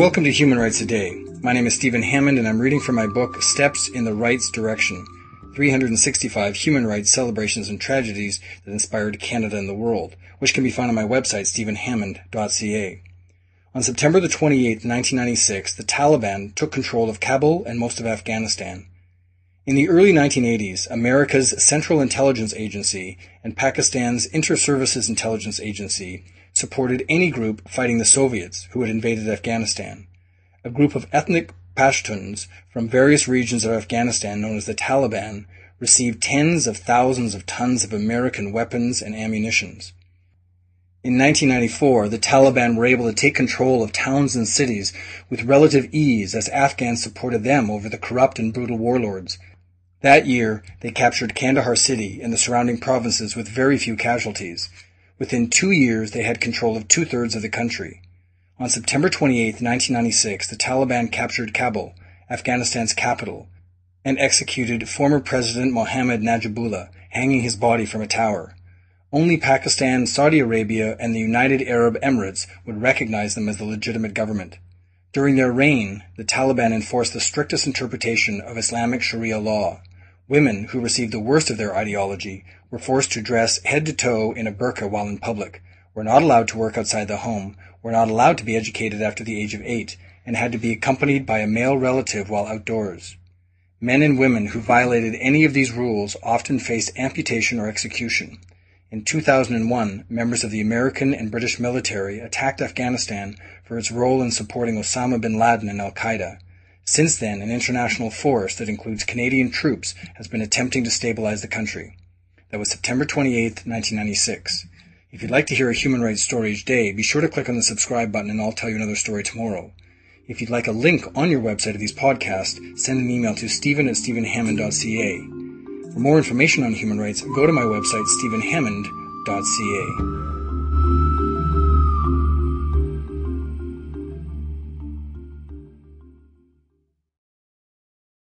Welcome to Human Rights Today. My name is Stephen Hammond and I'm reading from my book Steps in the Rights Direction 365 Human Rights Celebrations and Tragedies that Inspired Canada and the World, which can be found on my website stephenhammond.ca. On September the 28th, 1996, the Taliban took control of Kabul and most of Afghanistan. In the early 1980s, America's Central Intelligence Agency and Pakistan's Inter-Services Intelligence Agency supported any group fighting the Soviets who had invaded Afghanistan. A group of ethnic Pashtuns from various regions of Afghanistan known as the Taliban received tens of thousands of tons of American weapons and ammunitions. In 1994, the Taliban were able to take control of towns and cities with relative ease as Afghans supported them over the corrupt and brutal warlords. That year, they captured Kandahar city and the surrounding provinces with very few casualties. Within two years, they had control of two-thirds of the country. On September 28, 1996, the Taliban captured Kabul, Afghanistan's capital, and executed former President Mohammad Najibullah, hanging his body from a tower. Only Pakistan, Saudi Arabia, and the United Arab Emirates would recognize them as the legitimate government. During their reign, the Taliban enforced the strictest interpretation of Islamic Sharia law. Women, who received the worst of their ideology, were forced to dress head to toe in a burqa while in public, were not allowed to work outside the home, were not allowed to be educated after the age of eight, and had to be accompanied by a male relative while outdoors. Men and women who violated any of these rules often faced amputation or execution. In 2001, members of the American and British military attacked Afghanistan for its role in supporting Osama bin Laden and Al Qaeda. Since then, an international force that includes Canadian troops has been attempting to stabilize the country. That was September 28, 1996. If you'd like to hear a human rights story each day, be sure to click on the subscribe button and I'll tell you another story tomorrow. If you'd like a link on your website of these podcasts, send an email to stephen at stephenhammond.ca. For more information on human rights, go to my website, stephenhammond.ca.